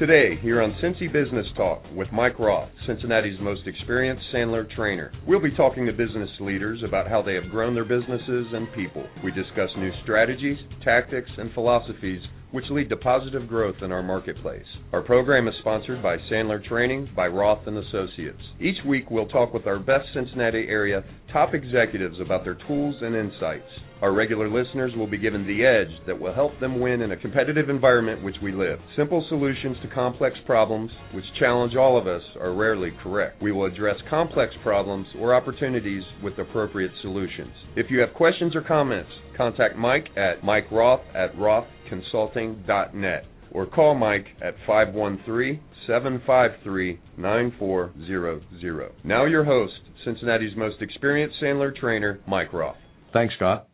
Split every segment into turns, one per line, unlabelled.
Today, here on Cincy Business Talk with Mike Roth, Cincinnati's most experienced Sandler trainer. We'll be talking to business leaders about how they have grown their businesses and people. We discuss new strategies, tactics, and philosophies which lead to positive growth in our marketplace. Our program is sponsored by Sandler Training by Roth and Associates. Each week we'll talk with our best Cincinnati area top executives about their tools and insights. Our regular listeners will be given the edge that will help them win in a competitive environment which we live. Simple solutions to complex problems, which challenge all of us, are rarely correct. We will address complex problems or opportunities with appropriate solutions. If you have questions or comments, contact Mike at Mike Roth at rothconsulting.net or call Mike at 513 753 9400. Now, your host, Cincinnati's most experienced Sandler trainer, Mike Roth.
Thanks, Scott.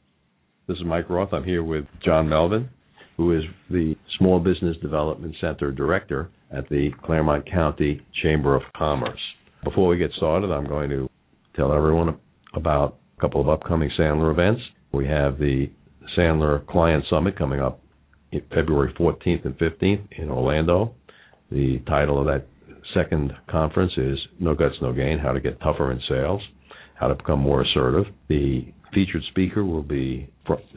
This is Mike Roth. I'm here with John Melvin, who is the Small Business Development Center Director at the Clermont County Chamber of Commerce. Before we get started, I'm going to tell everyone about a couple of upcoming Sandler events. We have the Sandler Client Summit coming up February 14th and 15th in Orlando. The title of that second conference is No Guts, No Gain How to Get Tougher in Sales, How to Become More Assertive. The featured speaker will be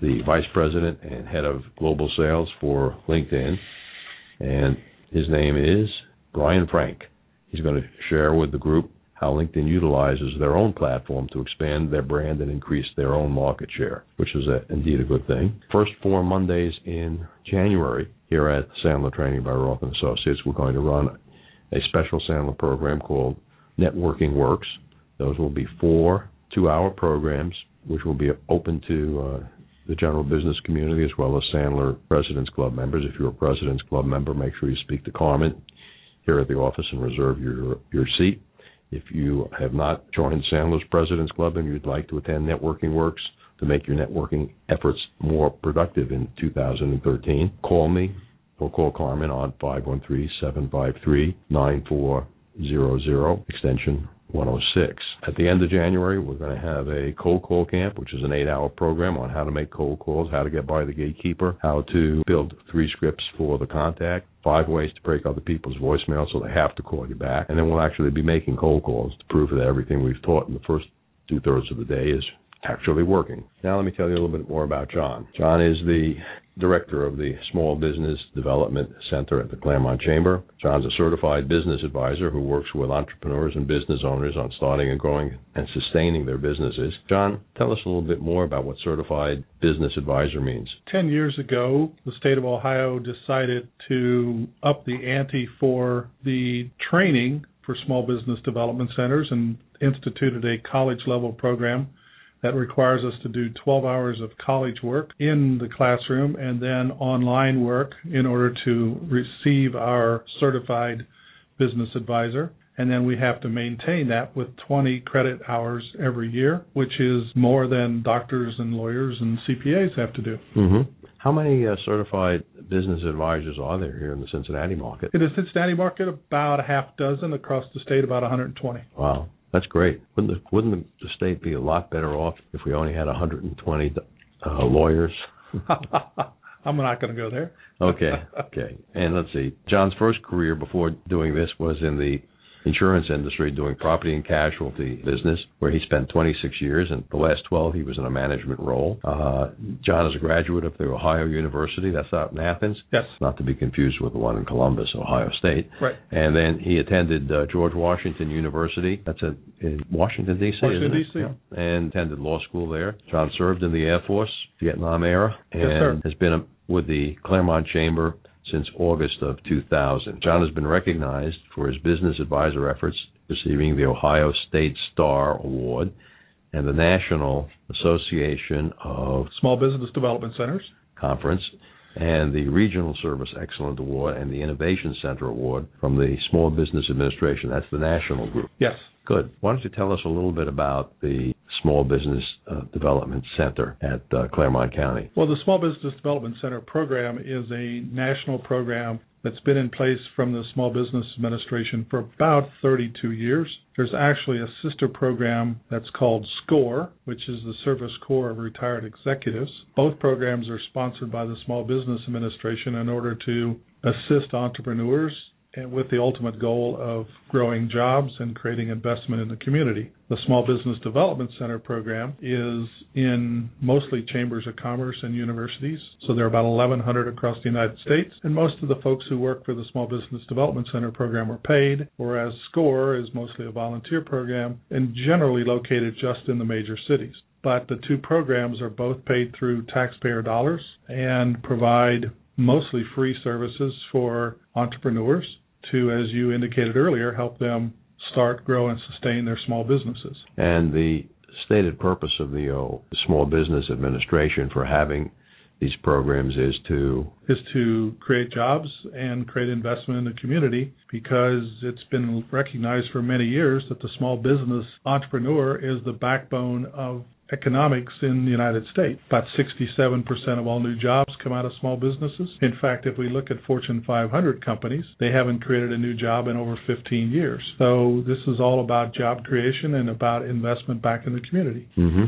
the Vice President and Head of Global Sales for LinkedIn, and his name is Brian Frank. He's going to share with the group how LinkedIn utilizes their own platform to expand their brand and increase their own market share, which is a, indeed a good thing. First four Mondays in January here at Sandler Training by Roth and Associates, we're going to run a special Sandler program called Networking Works. Those will be four two-hour programs which will be open to uh, the general business community as well as Sandler President's Club members. If you're a President's Club member, make sure you speak to Carmen here at the office and reserve your your seat. If you have not joined Sandler's President's Club and you'd like to attend Networking Works to make your networking efforts more productive in 2013, call me or call Carmen on 513-753-9400 extension 106. At the end of January, we're going to have a cold call camp, which is an eight hour program on how to make cold calls, how to get by the gatekeeper, how to build three scripts for the contact, five ways to break other people's voicemail so they have to call you back. And then we'll actually be making cold calls to prove that everything we've taught in the first two thirds of the day is actually working. Now, let me tell you a little bit more about John. John is the director of the Small Business Development Center at the Clermont Chamber. John's a certified business advisor who works with entrepreneurs and business owners on starting and growing and sustaining their businesses. John, tell us a little bit more about what certified business advisor means.
Ten years ago, the state of Ohio decided to up the ante for the training for small business development centers and instituted a college level program that requires us to do 12 hours of college work in the classroom and then online work in order to receive our certified business advisor. And then we have to maintain that with 20 credit hours every year, which is more than doctors and lawyers and CPAs have to do.
Mm-hmm. How many uh, certified business advisors are there here in the Cincinnati market?
In the Cincinnati market, about a half dozen. Across the state, about 120.
Wow. That's great. Wouldn't the, wouldn't the state be a lot better off if we only had 120 uh, lawyers?
I'm not going to go there.
okay, okay. And let's see. John's first career before doing this was in the insurance industry doing property and casualty business, where he spent 26 years, and the last 12 he was in a management role. Uh, John is a graduate of the Ohio University, that's out in Athens.
Yes.
Not to be confused with the one in Columbus, Ohio State.
Right.
And then he attended uh, George Washington University. That's a, in Washington D.C.
Washington
D.C. Yeah. And attended law school there. John served in the Air Force, Vietnam era, and
yes,
has been a, with the Clermont Chamber since August of 2000. John has been recognized for his business advisor efforts, receiving the Ohio State Star Award and the National Association of
Small Business Development Centers
Conference and the Regional Service Excellent Award and the Innovation Center Award from the Small Business Administration. That's the national group.
Yes.
Good. Why don't you tell us a little bit about the Small Business uh, Development Center at uh, Clermont County?
Well, the Small Business Development Center program is a national program that's been in place from the Small Business Administration for about 32 years. There's actually a sister program that's called SCORE, which is the Service Corps of Retired Executives. Both programs are sponsored by the Small Business Administration in order to assist entrepreneurs with the ultimate goal of growing jobs and creating investment in the community. The Small Business Development Center program is in mostly chambers of commerce and universities, so there are about 1,100 across the United States, and most of the folks who work for the Small Business Development Center program are paid, whereas SCORE is mostly a volunteer program and generally located just in the major cities but the two programs are both paid through taxpayer dollars and provide mostly free services for entrepreneurs to, as you indicated earlier, help them start, grow, and sustain their small businesses.
And the stated purpose of the uh, Small Business Administration for having these programs is to
is to create jobs and create investment in the community because it's been recognized for many years that the small business entrepreneur is the backbone of economics in the United States. About 67% of all new jobs come out of small businesses. In fact, if we look at Fortune 500 companies, they haven't created a new job in over 15 years. So this is all about job creation and about investment back in the community.
Mm-hmm.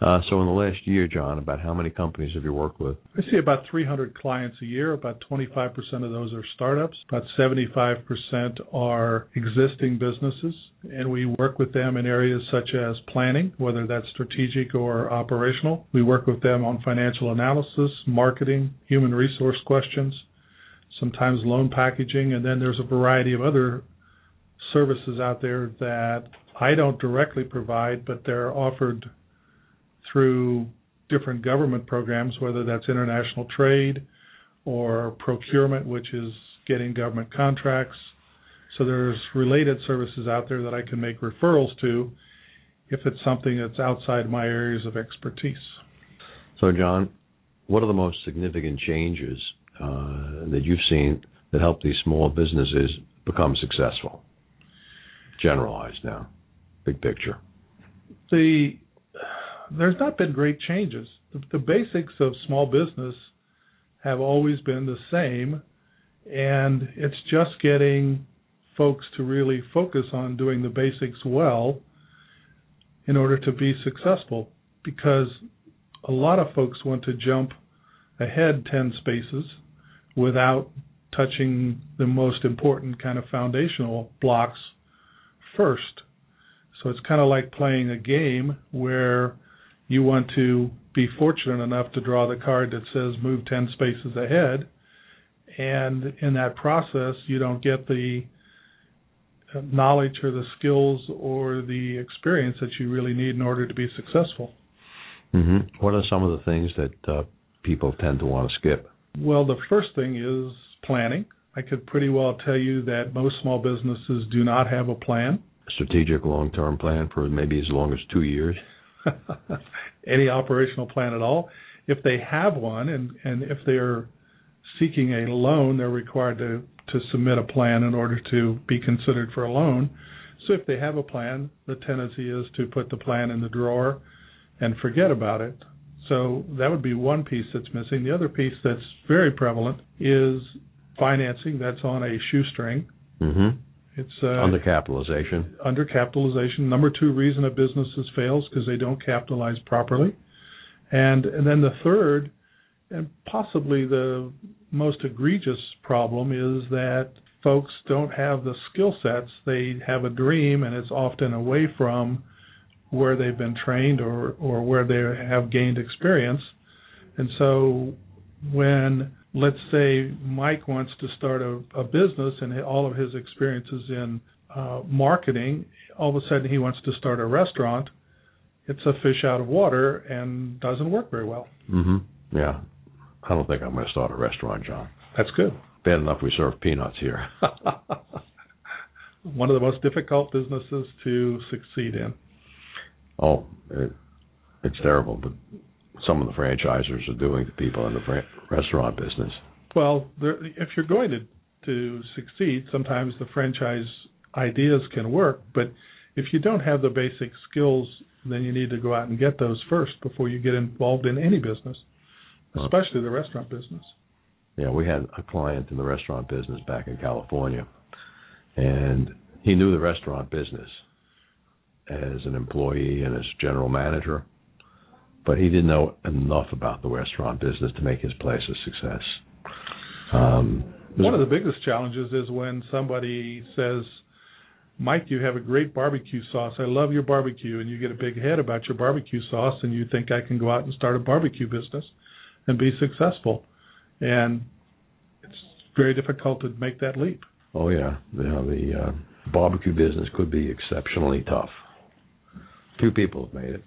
Uh, so in the last year, John, about how many companies have you worked with?
I see about 300 clients a year. About 25% of those are startups. About 75% are existing businesses, and we work with them in areas such as planning, whether that's strategic or operational. We work with them on financial analysis, marketing, human resource questions, sometimes loan packaging, and then there's a variety of other services out there that I don't directly provide, but they're offered through different government programs, whether that's international trade or procurement, which is getting government contracts. So there's related services out there that I can make referrals to if it's something that's outside my areas of expertise.
So, John, what are the most significant changes uh, that you've seen that help these small businesses become successful? Generalized now, big picture.
The there's not been great changes. The, the basics of small business have always been the same, and it's just getting folks to really focus on doing the basics well in order to be successful because a lot of folks want to jump ahead 10 spaces without touching the most important kind of foundational blocks first. So it's kind of like playing a game where you want to be fortunate enough to draw the card that says move 10 spaces ahead. And in that process, you don't get the knowledge or the skills or the experience that you really need in order to be successful.
Mm-hmm. What are some of the things that uh, people tend to want to skip?
Well, the first thing is planning. I could pretty well tell you that most small businesses do not have a plan.
A Strategic long term plan for maybe as long as two years.
any operational plan at all. If they have one, and and if they're seeking a loan, they're required to to submit a plan in order to be considered for a loan. So if they have a plan, the tendency is to put the plan in the drawer and forget about it. So that would be one piece that's missing. The other piece that's very prevalent is financing that's on a shoestring.
Mm-hmm.
It's
uh, undercapitalization.
Undercapitalization. Number two reason a business fails because they don't capitalize properly, and and then the third, and possibly the most egregious problem is that folks don't have the skill sets. They have a dream, and it's often away from where they've been trained or or where they have gained experience, and so when let's say Mike wants to start a, a business and all of his experiences in uh, marketing, all of a sudden he wants to start a restaurant. It's a fish out of water and doesn't work very well.
Mm-hmm. Yeah, I don't think I'm going to start a restaurant, John.
That's good.
Bad enough we serve peanuts here.
One of the most difficult businesses to succeed in.
Oh, it, it's terrible, but some of the franchisers are doing to people in the restaurant business.
Well, there, if you're going to to succeed, sometimes the franchise ideas can work, but if you don't have the basic skills, then you need to go out and get those first before you get involved in any business, especially the restaurant business.
Yeah, we had a client in the restaurant business back in California, and he knew the restaurant business as an employee and as general manager but he didn't know enough about the restaurant business to make his place a success. Um,
One of the biggest challenges is when somebody says, Mike, you have a great barbecue sauce. I love your barbecue. And you get a big head about your barbecue sauce and you think I can go out and start a barbecue business and be successful. And it's very difficult to make that leap.
Oh, yeah. You know, the uh, barbecue business could be exceptionally tough. Few people have made it,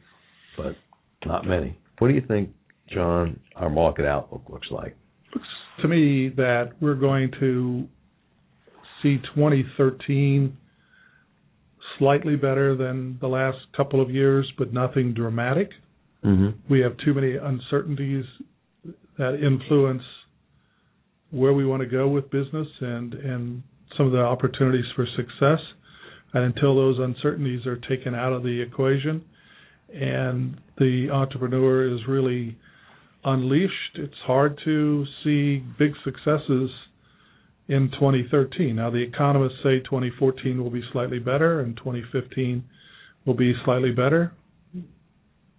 but not many. What do you think, John, our market outlook looks like?
Looks to me that we're going to see 2013 slightly better than the last couple of years, but nothing dramatic.
Mm-hmm.
We have too many uncertainties that influence where we want to go with business and and some of the opportunities for success. And until those uncertainties are taken out of the equation and the entrepreneur is really unleashed, it's hard to see big successes in 2013. Now, the economists say 2014 will be slightly better and 2015 will be slightly better,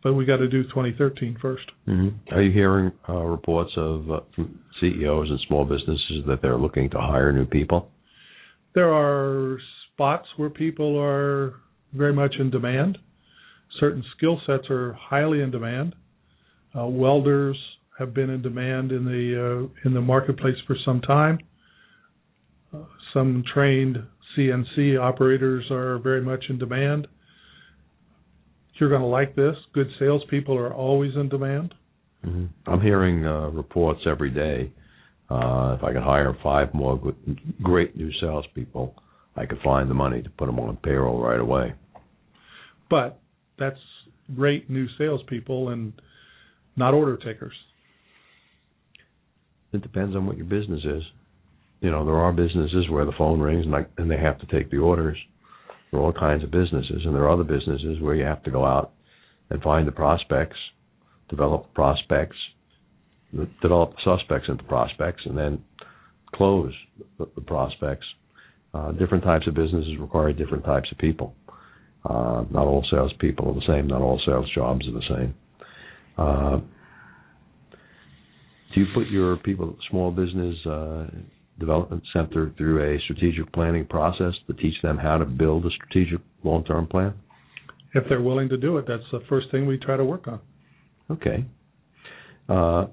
but we got to do 2013 first.
Mm-hmm. Are you hearing uh, reports of uh, from CEOs and small businesses that they're looking to hire new people?
There are spots where people are very much in demand. Certain skill sets are highly in demand. Uh, welders have been in demand in the uh, in the marketplace for some time. Uh, some trained CNC operators are very much in demand. You're going to like this. Good salespeople are always in demand.
Mm-hmm. I'm hearing uh, reports every day. Uh, if I could hire five more good, great new salespeople, I could find the money to put them on payroll right away.
But that's great new salespeople and not order takers.
It depends on what your business is. You know, there are businesses where the phone rings and, I, and they have to take the orders. There are all kinds of businesses, and there are other businesses where you have to go out and find the prospects, develop prospects, develop suspects into prospects, and then close the, the prospects. Uh, different types of businesses require different types of people. Uh, not all salespeople are the same. Not all sales jobs are the same. Uh, do you put your people, small business uh, development center, through a strategic planning process to teach them how to build a strategic long-term plan?
If they're willing to do it, that's the first thing we try to work on.
Okay. Uh,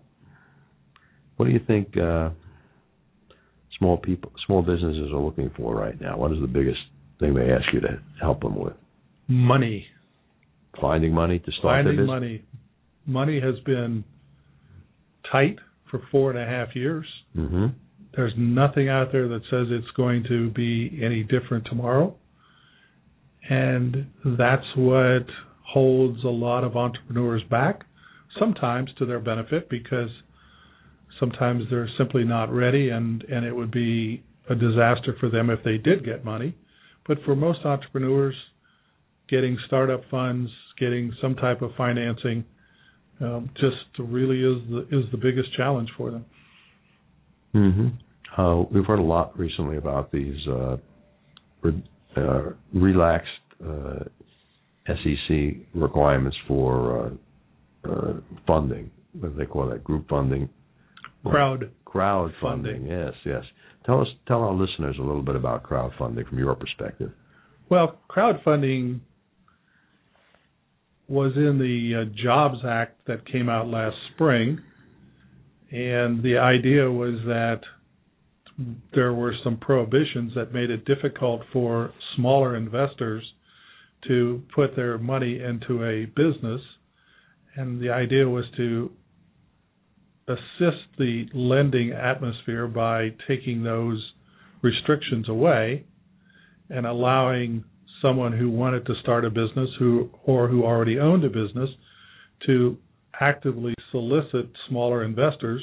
what do you think uh, small people, small businesses are looking for right now? What is the biggest thing they ask you to help them with?
Money.
Finding money to start
Finding
business.
money. Money has been tight for four and a half years.
Mm-hmm.
There's nothing out there that says it's going to be any different tomorrow. And that's what holds a lot of entrepreneurs back, sometimes to their benefit because sometimes they're simply not ready and, and it would be a disaster for them if they did get money. But for most entrepreneurs, getting startup funds, getting some type of financing, um, just really is the is the biggest challenge for them.
Mm-hmm. Uh, we've heard a lot recently about these uh, re- uh, relaxed uh, SEC requirements for uh, uh, funding. What do they call that? Group funding.
Crowd
Crowd
Funding.
funding. Yes, yes. Tell us, tell our listeners a little bit about crowdfunding from your perspective.
Well, crowdfunding was in the uh, Jobs Act that came out last spring, and the idea was that there were some prohibitions that made it difficult for smaller investors to put their money into a business, and the idea was to assist the lending atmosphere by taking those restrictions away and allowing someone who wanted to start a business who or who already owned a business to actively solicit smaller investors,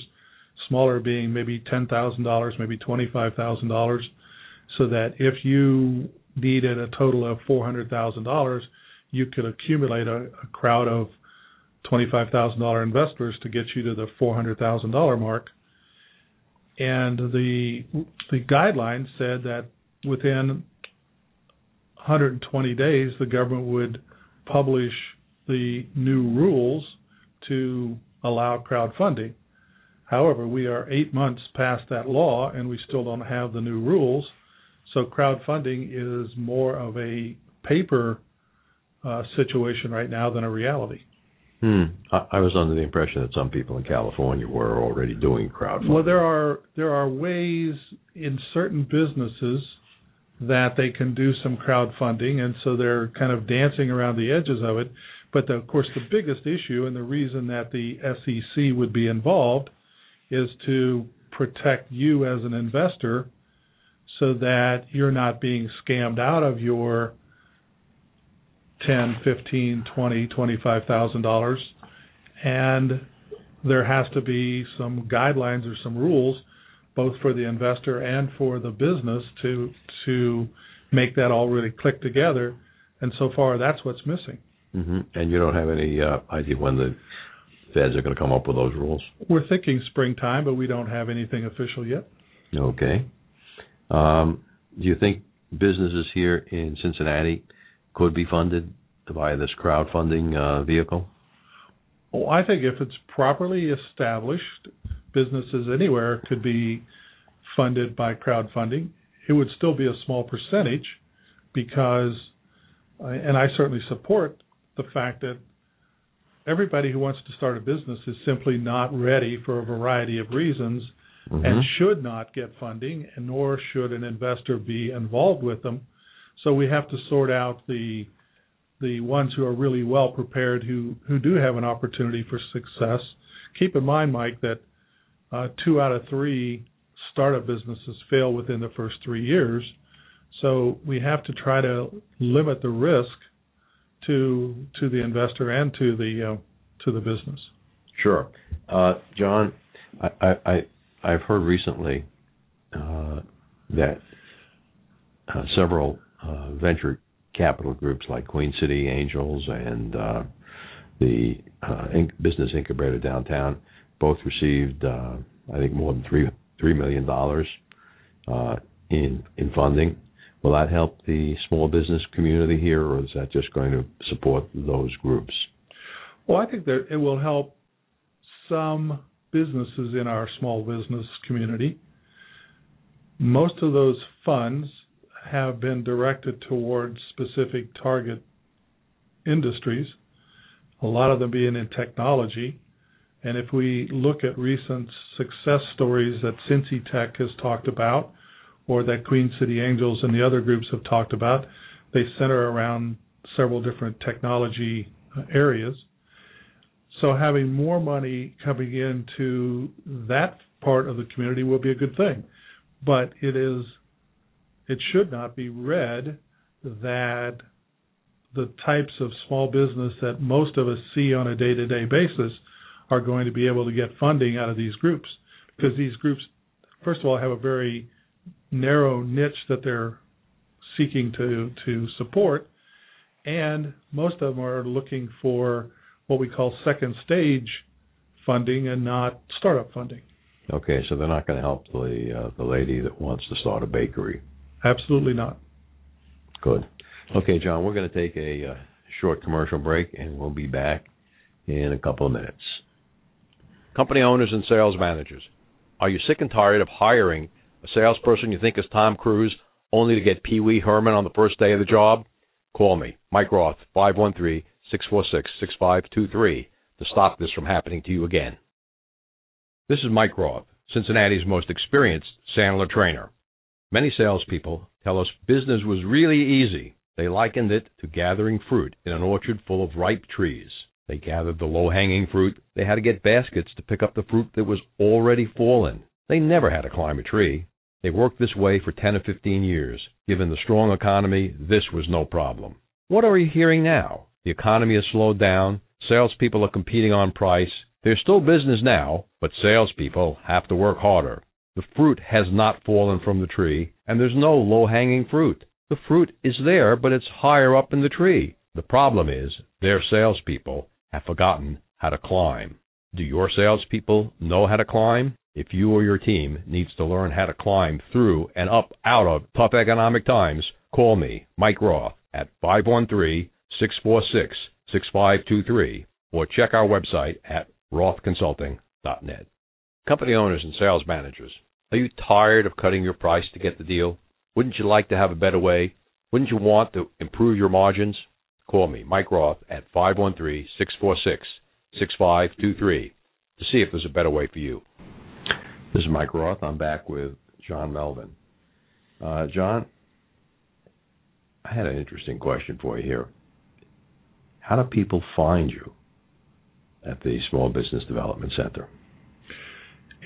smaller being maybe $10,000, maybe $25,000, so that if you needed a total of $400,000, you could accumulate a, a crowd of $25,000 investors to get you to the $400,000 mark. And the the guidelines said that within 120 days, the government would publish the new rules to allow crowdfunding. However, we are eight months past that law and we still don't have the new rules. So crowdfunding is more of a paper uh, situation right now than a reality.
Hmm. I, I was under the impression that some people in California were already doing crowdfunding.
Well, there are there are ways in certain businesses that they can do some crowdfunding, and so they're kind of dancing around the edges of it. But the, of course, the biggest issue and the reason that the SEC would be involved is to protect you as an investor, so that you're not being scammed out of your ten, fifteen, twenty, twenty-five thousand dollars, and there has to be some guidelines or some rules, both for the investor and for the business to to make that all really click together. And so far, that's what's missing.
Mm-hmm. And you don't have any uh, idea when the feds are going to come up with those rules.
We're thinking springtime, but we don't have anything official yet.
Okay. Um, do you think businesses here in Cincinnati could be funded via this crowdfunding uh, vehicle?
Well, I think if it's properly established, businesses anywhere could be funded by crowdfunding. It would still be a small percentage because, and I certainly support the fact that everybody who wants to start a business is simply not ready for a variety of reasons mm-hmm. and should not get funding, and nor should an investor be involved with them. So we have to sort out the the ones who are really well prepared, who who do have an opportunity for success. Keep in mind, Mike, that uh, two out of three startup businesses fail within the first three years. So we have to try to limit the risk to to the investor and to the uh, to the business.
Sure, uh, John. I, I I've heard recently uh, that uh, several uh, venture capital groups like Queen City Angels and uh, the Business Incubator Downtown both received, uh, I think, more than three three million dollars uh, in in funding. Will that help the small business community here, or is that just going to support those groups?
Well, I think that it will help some businesses in our small business community. Most of those funds have been directed towards specific target industries, a lot of them being in technology. And if we look at recent success stories that CincyTech has talked about, or that Queen City Angels and the other groups have talked about, they center around several different technology uh, areas. So having more money coming into that part of the community will be a good thing. But it is it should not be read that the types of small business that most of us see on a day-to-day basis are going to be able to get funding out of these groups because these groups first of all have a very narrow niche that they're seeking to to support and most of them are looking for what we call second stage funding and not startup funding.
Okay, so they're not going to help the uh, the lady that wants to start a bakery.
Absolutely not.
Good. Okay, John, we're going to take a uh, short commercial break, and we'll be back in a couple of minutes. Company owners and sales managers, are you sick and tired of hiring a salesperson you think is Tom Cruise only to get Pee Wee Herman on the first day of the job? Call me, Mike Roth, 513 646 6523 to stop this from happening to you again. This is Mike Roth, Cincinnati's most experienced Sandler trainer. Many salespeople tell us business was really easy. They likened it to gathering fruit in an orchard full of ripe trees. They gathered the low hanging fruit. They had to get baskets to pick up the fruit that was already fallen. They never had to climb a tree. They worked this way for 10 or 15 years. Given the strong economy, this was no problem. What are you hearing now? The economy has slowed down. Salespeople are competing on price. There's still business now, but salespeople have to work harder. The fruit has not fallen from the tree, and there's no low hanging fruit. The fruit is there, but it's higher up in the tree. The problem is their salespeople have forgotten how to climb. Do your salespeople know how to climb? If you or your team needs to learn how to climb through and up out of tough economic times, call me, Mike Roth, at 513 646 6523 or check our website at rothconsulting.net. Company owners and sales managers, are you tired of cutting your price to get the deal? Wouldn't you like to have a better way? Wouldn't you want to improve your margins? Call me, Mike Roth, at 513 646 6523 to see if there's a better way for you. This is Mike Roth. I'm back with John Melvin. Uh, John, I had an interesting question for you here. How do people find you at the Small Business Development Center?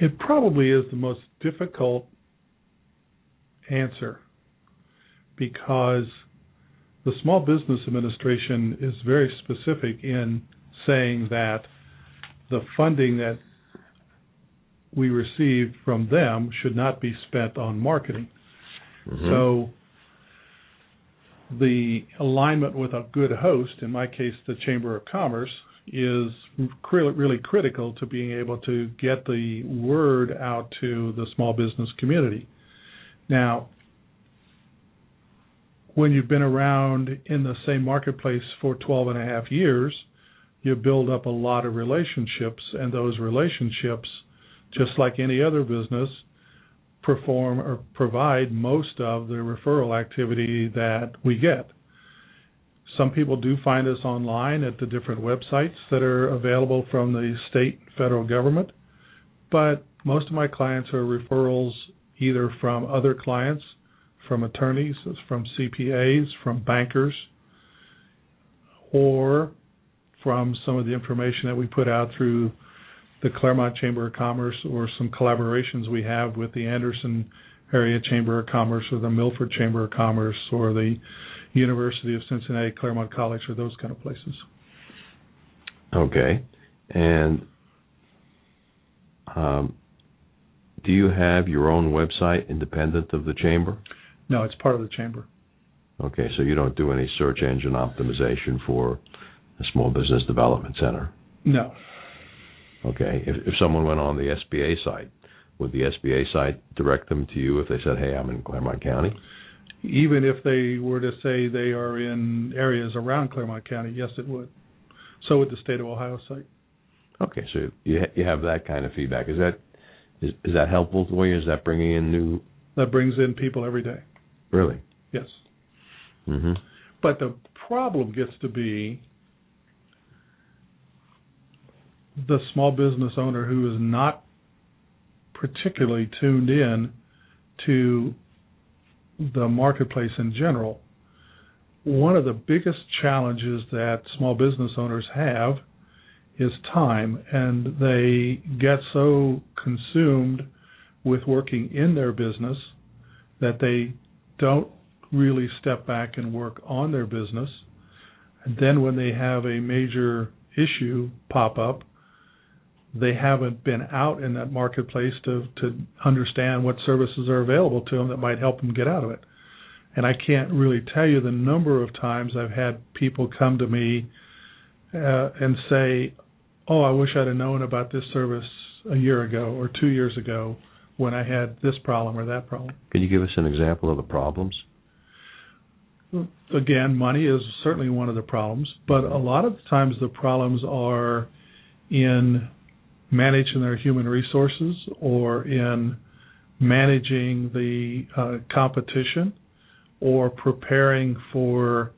It probably is the most difficult answer because the Small Business Administration is very specific in saying that the funding that we receive from them should not be spent on marketing. Mm-hmm. So the alignment with a good host, in my case, the Chamber of Commerce, is really critical to being able to get the word out to the small business community. Now, when you've been around in the same marketplace for 12 and a half years, you build up a lot of relationships, and those relationships, just like any other business, perform or provide most of the referral activity that we get. Some people do find us online at the different websites that are available from the state and federal government, but most of my clients are referrals either from other clients, from attorneys, from CPAs, from bankers, or from some of the information that we put out through the Clermont Chamber of Commerce or some collaborations we have with the Anderson Area Chamber of Commerce or the Milford Chamber of Commerce or the University of Cincinnati Clermont College or those kind of places.
Okay. And um, do you have your own website independent of the chamber?
No, it's part of the chamber.
Okay, so you don't do any search engine optimization for a small business development center?
No.
Okay. If if someone went on the SBA site, would the SBA site direct them to you if they said, "Hey, I'm in Clermont County"?
Even if they were to say they are in areas around Clermont County, yes, it would. So would the state of Ohio site.
Okay, so you ha- you have that kind of feedback. Is that is, is that helpful for you? Is that bringing in new?
That brings in people every day.
Really?
Yes.
Mm-hmm.
But the problem gets to be the small business owner who is not particularly tuned in to the marketplace in general. One of the biggest challenges that small business owners have is time, and they get so consumed with working in their business that they don't really step back and work on their business. And then when they have a major issue pop up, they haven't been out in that marketplace to to understand what services are available to them that might help them get out of it. And I can't really tell you the number of times I've had people come to me uh, and say, "Oh, I wish I'd have known about this service a year ago or two years ago when I had this problem or that problem."
Can you give us an example of the problems?
Again, money is certainly one of the problems, but a lot of times the problems are in managing their human resources or in managing the uh, competition or preparing for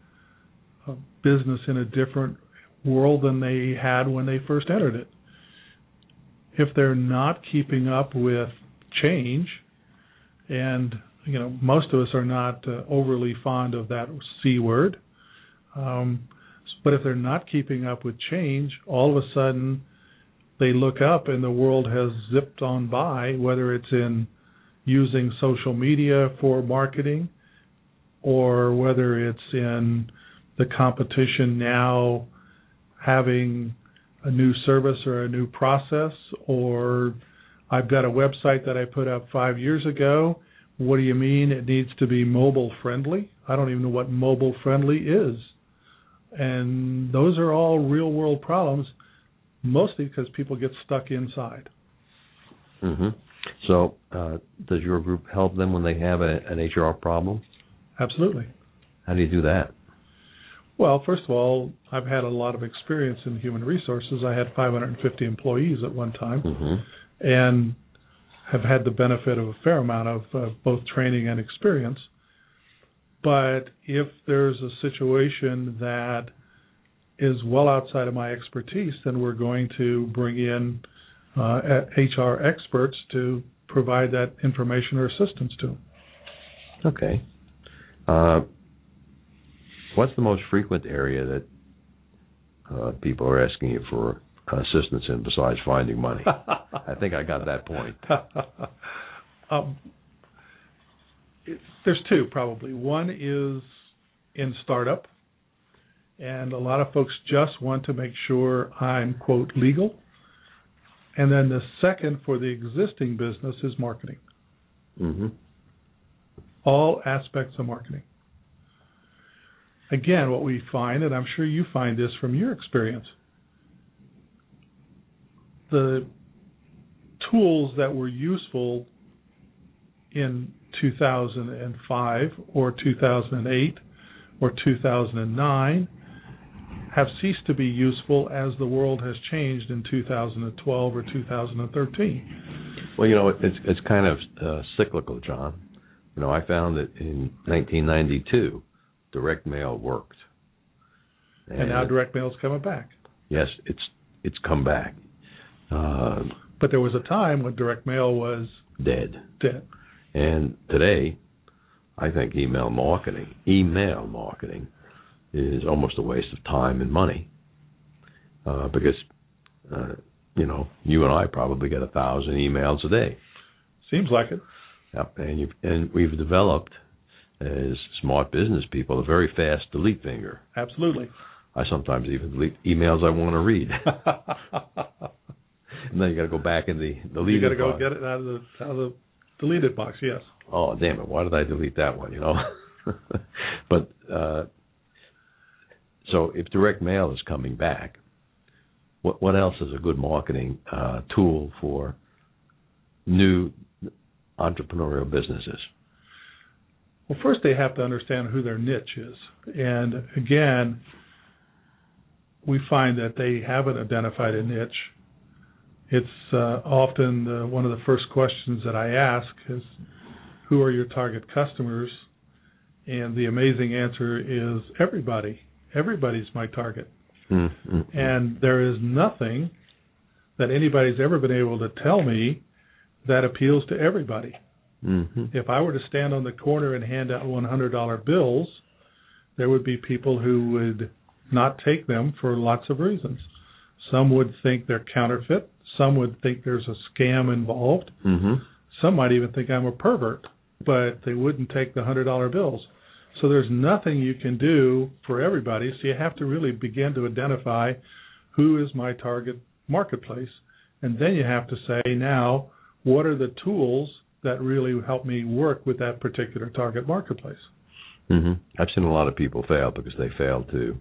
business in a different world than they had when they first entered it. If they're not keeping up with change, and you know most of us are not uh, overly fond of that c word, um, but if they're not keeping up with change, all of a sudden they look up and the world has zipped on by, whether it's in using social media for marketing or whether it's in the competition now having a new service or a new process or I've got a website that I put up 5 years ago. What do you mean it needs to be mobile friendly? I don't even know what mobile friendly is. And those are all real world problems mostly because people get stuck inside.
Mm-hmm. So, uh, does your group help them when they have a, an HR problem?
Absolutely.
How do you do that?
Well, first of all, I've had a lot of experience in human resources. I had 550 employees at one time,
mm-hmm.
And have had the benefit of a fair amount of uh, both training and experience. But if there's a situation that is well outside of my expertise, then we're going to bring in uh, HR experts to provide that information or assistance to them.
Okay. Uh, what's the most frequent area that uh, people are asking you for assistance in besides finding money? I think I got that point.
um, it, there's two probably. One is in startup, and a lot of folks just want to make sure I'm quote legal. And then the second for the existing business is marketing.
Mm-hmm.
All aspects of marketing. Again, what we find, and I'm sure you find this from your experience, the tools that were useful in 2005 or 2008 or 2009 have ceased to be useful as the world has changed in 2012 or 2013.
Well, you know, it's it's kind of uh, cyclical, John. You know, I found that in 1992, direct mail worked,
and, and now direct mail is coming back.
Yes, it's it's come back. Uh,
but there was a time when direct mail was
dead.
Dead.
And today, I think email marketing, email marketing, is almost a waste of time and money, uh, because uh, you know you and I probably get a thousand emails a day.
Seems like it.
Yep, and you and we've developed as smart business people a very fast delete finger.
Absolutely.
I sometimes even delete emails I want to read. and then you got to go back in the deleted.
You got to go get it out of the out of the deleted box. Yes.
Oh damn it! Why did I delete that one? You know. but uh, so if direct mail is coming back, what what else is a good marketing uh, tool for new entrepreneurial businesses?
Well, first they have to understand who their niche is, and again, we find that they haven't identified a niche it's uh, often the, one of the first questions that I ask is, "Who are your target customers?" And the amazing answer is everybody. Everybody's my target.
Mm-hmm.
And there is nothing that anybody's ever been able to tell me that appeals to everybody.
Mm-hmm.
If I were to stand on the corner and hand out $100 bills, there would be people who would not take them for lots of reasons. Some would think they're counterfeit. Some would think there's a scam involved.
Mm-hmm.
Some might even think I'm a pervert, but they wouldn't take the hundred dollar bills. So there's nothing you can do for everybody. So you have to really begin to identify who is my target marketplace, and then you have to say now what are the tools that really help me work with that particular target marketplace.
Mm-hmm. I've seen a lot of people fail because they fail to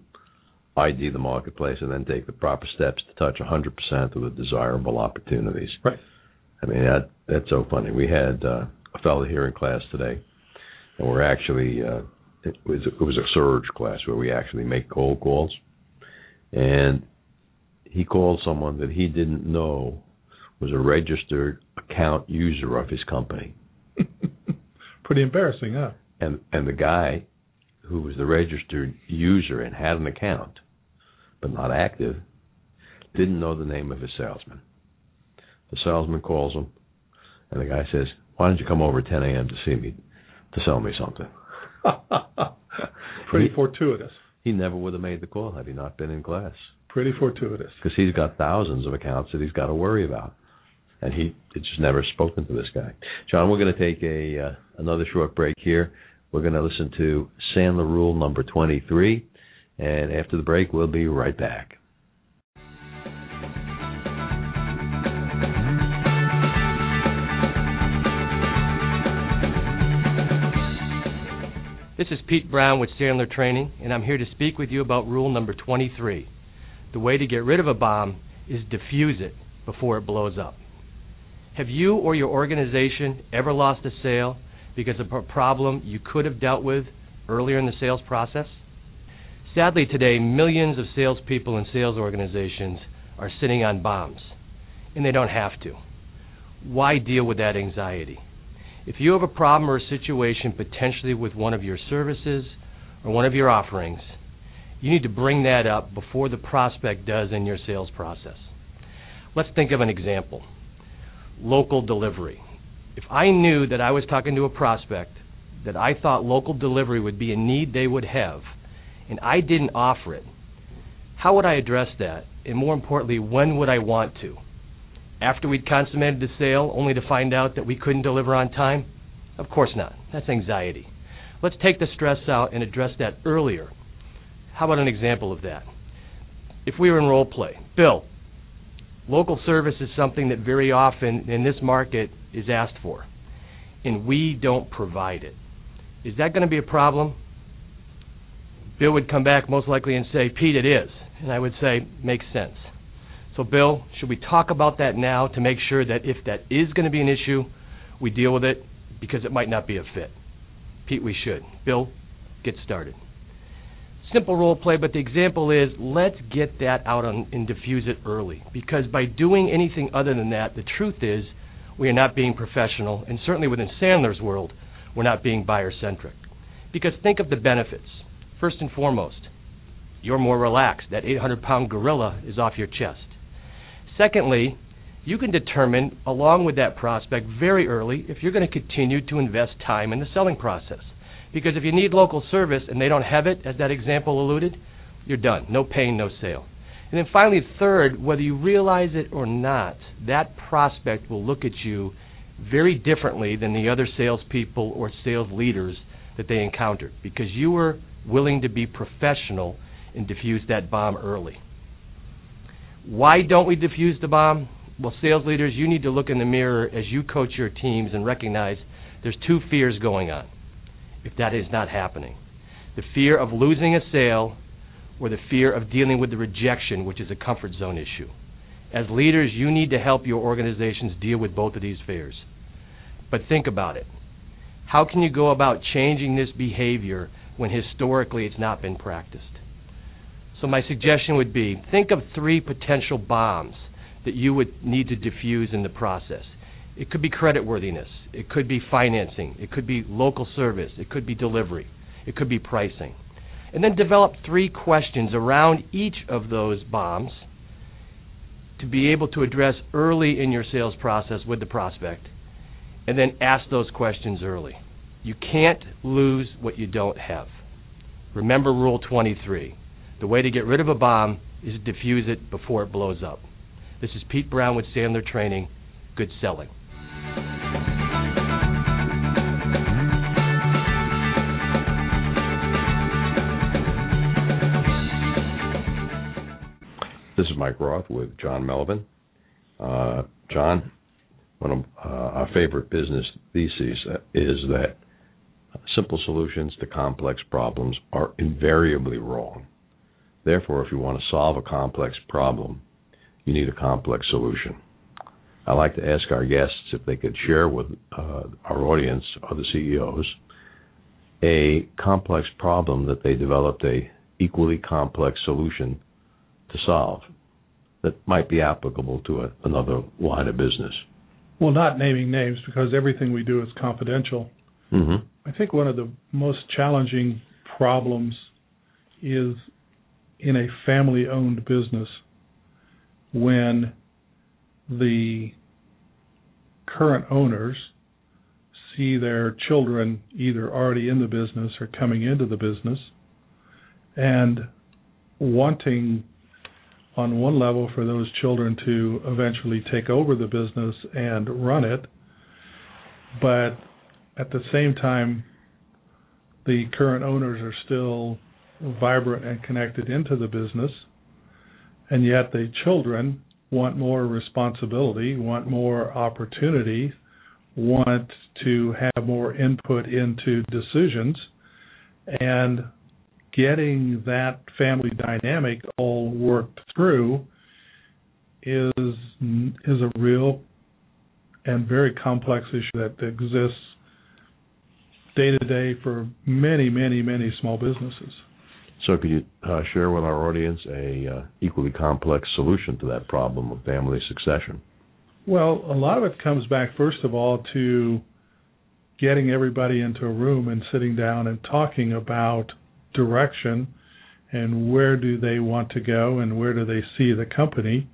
ID the marketplace and then take the proper steps to touch 100% of the desirable opportunities.
Right.
I mean that that's so funny. We had uh, a fellow here in class today, and we're actually uh, it was it was a surge class where we actually make cold calls, and he called someone that he didn't know was a registered account user of his company.
Pretty embarrassing, huh?
And and the guy who was the registered user and had an account but not active, didn't know the name of his salesman. The salesman calls him, and the guy says, "Why don't you come over at 10 a.m. to see me to sell me something?"
Pretty he, fortuitous.
He never would have made the call had he not been in class.
Pretty fortuitous.
Because he's got thousands of accounts that he's got to worry about, and he just never spoken to this guy. John, we're going to take a uh, another short break here. We're going to listen to Sandler Rule number 23 and after the break, we'll be right back.
This is Pete Brown with Sandler Training, and I'm here to speak with you about rule number 23. The way to get rid of a bomb is diffuse it before it blows up. Have you or your organization ever lost a sale because of a problem you could have dealt with earlier in the sales process? Sadly, today, millions of salespeople and sales organizations are sitting on bombs, and they don't have to. why deal with that anxiety? If you have a problem or a situation potentially with one of your services or one of your offerings, you need to bring that up before the prospect does in your sales process. Let's think of an example local delivery. If I knew that I was talking to a prospect that I thought local delivery would be a need they would have, and I didn't offer it, how would I address that? And more importantly, when would I want to? After we'd consummated the sale, only to find out that we couldn't deliver on time? Of course not. That's anxiety. Let's take the stress out and address that earlier. How about an example of that? If we were in role play, Bill, local service is something that very often in this market is asked for, and we don't provide it. Is that going to be a problem? Bill would come back most likely and say, Pete, it is. And I would say, makes sense. So, Bill, should we talk about that now to make sure that if that is going to be an issue, we deal with it because it might not be a fit? Pete, we should. Bill, get started. Simple role play, but the example is let's get that out on, and diffuse it early. Because by doing anything other than that, the truth is we are not being professional, and certainly within Sandler's world, we're not being buyer centric. Because think of the benefits. First and foremost, you're more relaxed. That 800 pound gorilla is off your chest. Secondly, you can determine, along with that prospect very early, if you're going to continue to invest time in the selling process. Because if you need local service and they don't have it, as that example alluded, you're done. No pain, no sale. And then finally, third, whether you realize it or not, that prospect will look at you very differently than the other salespeople or sales leaders that they encountered because you were willing to be professional and defuse that bomb early. Why don't we defuse the bomb? Well, sales leaders, you need to look in the mirror as you coach your teams and recognize there's two fears going on if that is not happening the fear of losing a sale or the fear of dealing with the rejection, which is a comfort zone issue. As leaders, you need to help your organizations deal with both of these fears. But think about it. How can you go about changing this behavior when historically it's not been practiced? So, my suggestion would be think of three potential bombs that you would need to diffuse in the process. It could be creditworthiness, it could be financing, it could be local service, it could be delivery, it could be pricing. And then develop three questions around each of those bombs to be able to address early in your sales process with the prospect. And then ask those questions early. You can't lose what you don't have. Remember Rule 23. The way to get rid of a bomb is to diffuse it before it blows up. This is Pete Brown with Sandler Training. Good selling.
This is Mike Roth with John Melvin. Uh, John, one of uh, our favorite business theses is that simple solutions to complex problems are invariably wrong. Therefore, if you want to solve a complex problem, you need a complex solution. I like to ask our guests if they could share with uh, our audience, other CEOs, a complex problem that they developed a equally complex solution to solve that might be applicable to a, another line of business.
Well, not naming names because everything we do is confidential.
Mm-hmm.
I think one of the most challenging problems is in a family owned business when the current owners see their children either already in the business or coming into the business and wanting on one level for those children to eventually take over the business and run it but at the same time the current owners are still vibrant and connected into the business and yet the children want more responsibility, want more opportunity, want to have more input into decisions, and getting that family dynamic all worked through is is a real and very complex issue that exists day to day for many, many, many small businesses.
So, could you uh, share with our audience a uh, equally complex solution to that problem of family succession?
Well, a lot of it comes back, first of all, to getting everybody into a room and sitting down and talking about direction and where do they want to go and where do they see the company.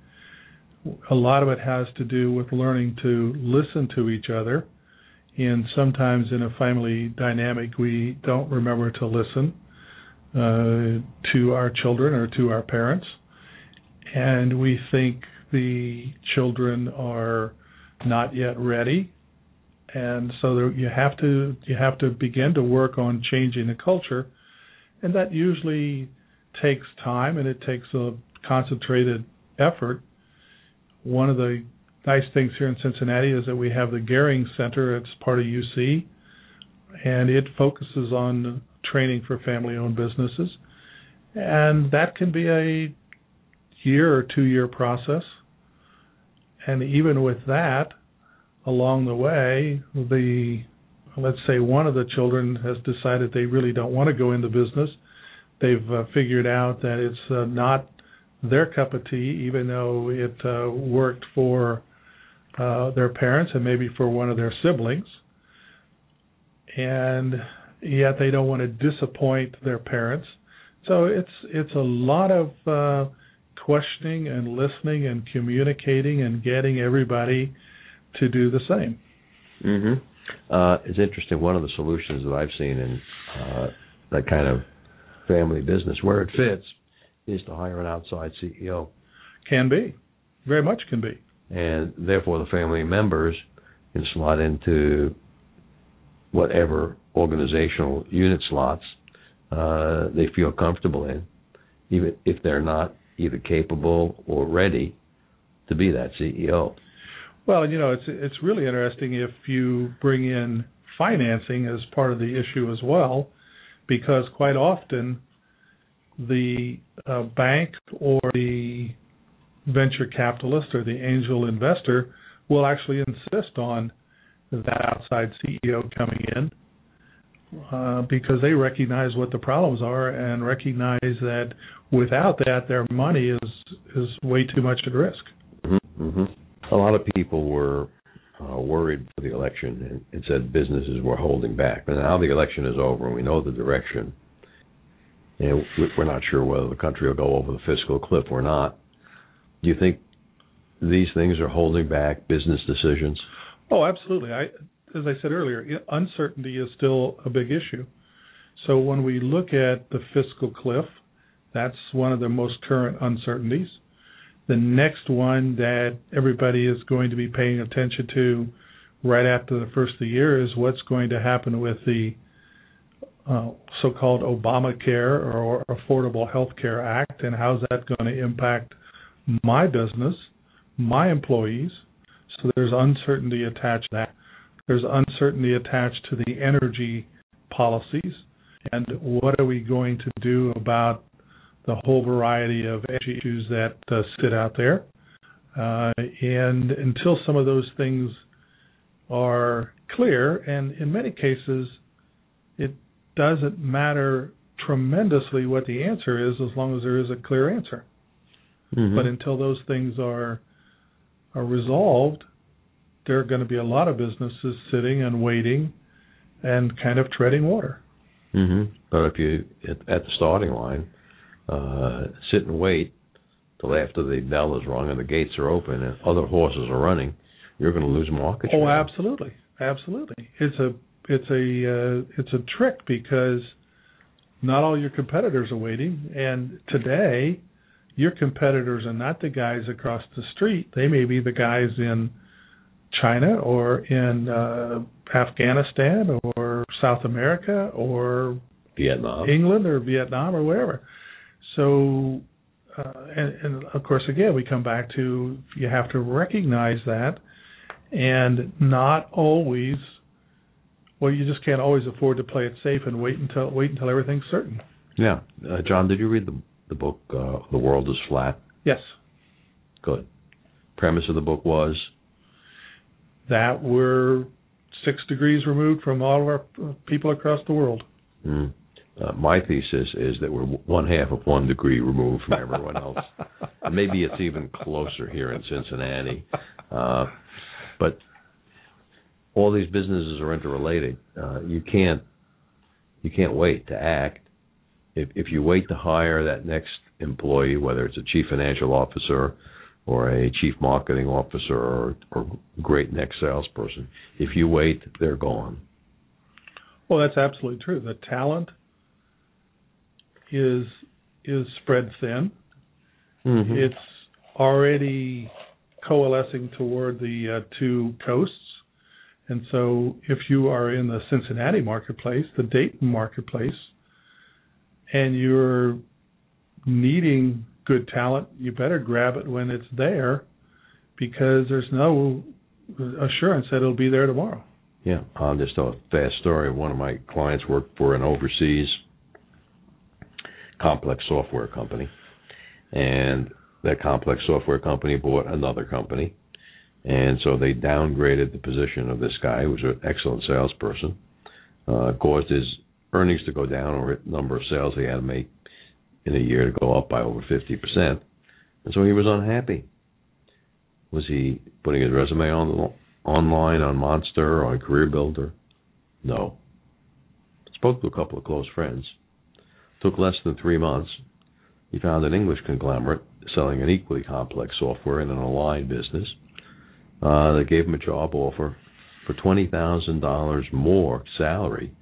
A lot of it has to do with learning to listen to each other. And sometimes in a family dynamic, we don't remember to listen uh, to our children or to our parents. And we think the children are not yet ready. And so there, you have to you have to begin to work on changing the culture. And that usually takes time and it takes a concentrated effort. One of the nice things here in Cincinnati is that we have the Goering Center. It's part of UC and it focuses on training for family owned businesses. And that can be a year or two year process. And even with that, along the way, the let's say one of the children has decided they really don't want to go into business. They've uh, figured out that it's uh, not their cup of tea, even though it uh, worked for uh, their parents and maybe for one of their siblings. And yet they don't want to disappoint their parents. So it's it's a lot of uh, questioning and listening and communicating and getting everybody to do the same.
Mm-hmm. Uh, it's interesting. One of the solutions that I've seen in uh, that kind of family business, where it fits, is to hire an outside CEO.
Can be, very much can be.
And therefore, the family members can slot into whatever organizational unit slots uh, they feel comfortable in, even if they're not either capable or ready to be that CEO.
Well, you know, it's it's really interesting if you bring in financing as part of the issue as well, because quite often the uh, bank or the venture capitalist or the angel investor will actually insist on that outside CEO coming in uh, because they recognize what the problems are and recognize that without that, their money is is way too much at risk.
Mm-hmm. mm-hmm. A lot of people were uh, worried for the election and, and said businesses were holding back. But now the election is over and we know the direction, and we're not sure whether the country will go over the fiscal cliff or not. Do you think these things are holding back business decisions?
Oh, absolutely. I as I said earlier, uncertainty is still a big issue. So when we look at the fiscal cliff, that's one of the most current uncertainties. The next one that everybody is going to be paying attention to right after the first of the year is what's going to happen with the uh, so-called Obamacare or Affordable Health Care Act, and how's that going to impact my business, my employees. So there's uncertainty attached to that. There's uncertainty attached to the energy policies and what are we going to do about the whole variety of issues that uh, sit out there. Uh, and until some of those things are clear, and in many cases, it doesn't matter tremendously what the answer is as long as there is a clear answer. Mm-hmm. But until those things are are resolved, there are going to be a lot of businesses sitting and waiting and kind of treading water.
Mm-hmm. But if you at, at the starting line, uh, sit and wait till after the bell is rung and the gates are open and other horses are running, you're going to lose market
share. Oh, absolutely, absolutely. It's a it's a uh, it's a trick because not all your competitors are waiting, and today your competitors are not the guys across the street. They may be the guys in China or in uh, Afghanistan or South America or
Vietnam,
England or Vietnam or wherever. So, uh, and, and of course, again, we come back to you have to recognize that, and not always. Well, you just can't always afford to play it safe and wait until wait until everything's certain.
Yeah, uh, John, did you read the the book uh, "The World Is Flat"?
Yes.
Good. Premise of the book was
that we're six degrees removed from all of our people across the world.
Mm. Uh, my thesis is that we're one half of one degree removed from everyone else. and maybe it's even closer here in Cincinnati. Uh, but all these businesses are interrelated. Uh, you can't you can't wait to act. If if you wait to hire that next employee, whether it's a chief financial officer or a chief marketing officer or or great next salesperson, if you wait, they're gone.
Well, that's absolutely true. The talent is is spread thin.
Mm-hmm.
It's already coalescing toward the uh, two coasts. And so, if you are in the Cincinnati marketplace, the Dayton marketplace, and you're needing good talent, you better grab it when it's there because there's no assurance that it'll be there tomorrow.
Yeah, I'll just tell a fast story. One of my clients worked for an overseas complex software company, and that complex software company bought another company, and so they downgraded the position of this guy, who was an excellent salesperson, uh, caused his earnings to go down or number of sales he had to make in a year to go up by over 50%. And so he was unhappy. Was he putting his resume on online on Monster or on Career Builder? No. Spoke to a couple of close friends. Took less than three months. He found an English conglomerate selling an equally complex software in an aligned business. Uh, they gave him a job offer for twenty thousand dollars more salary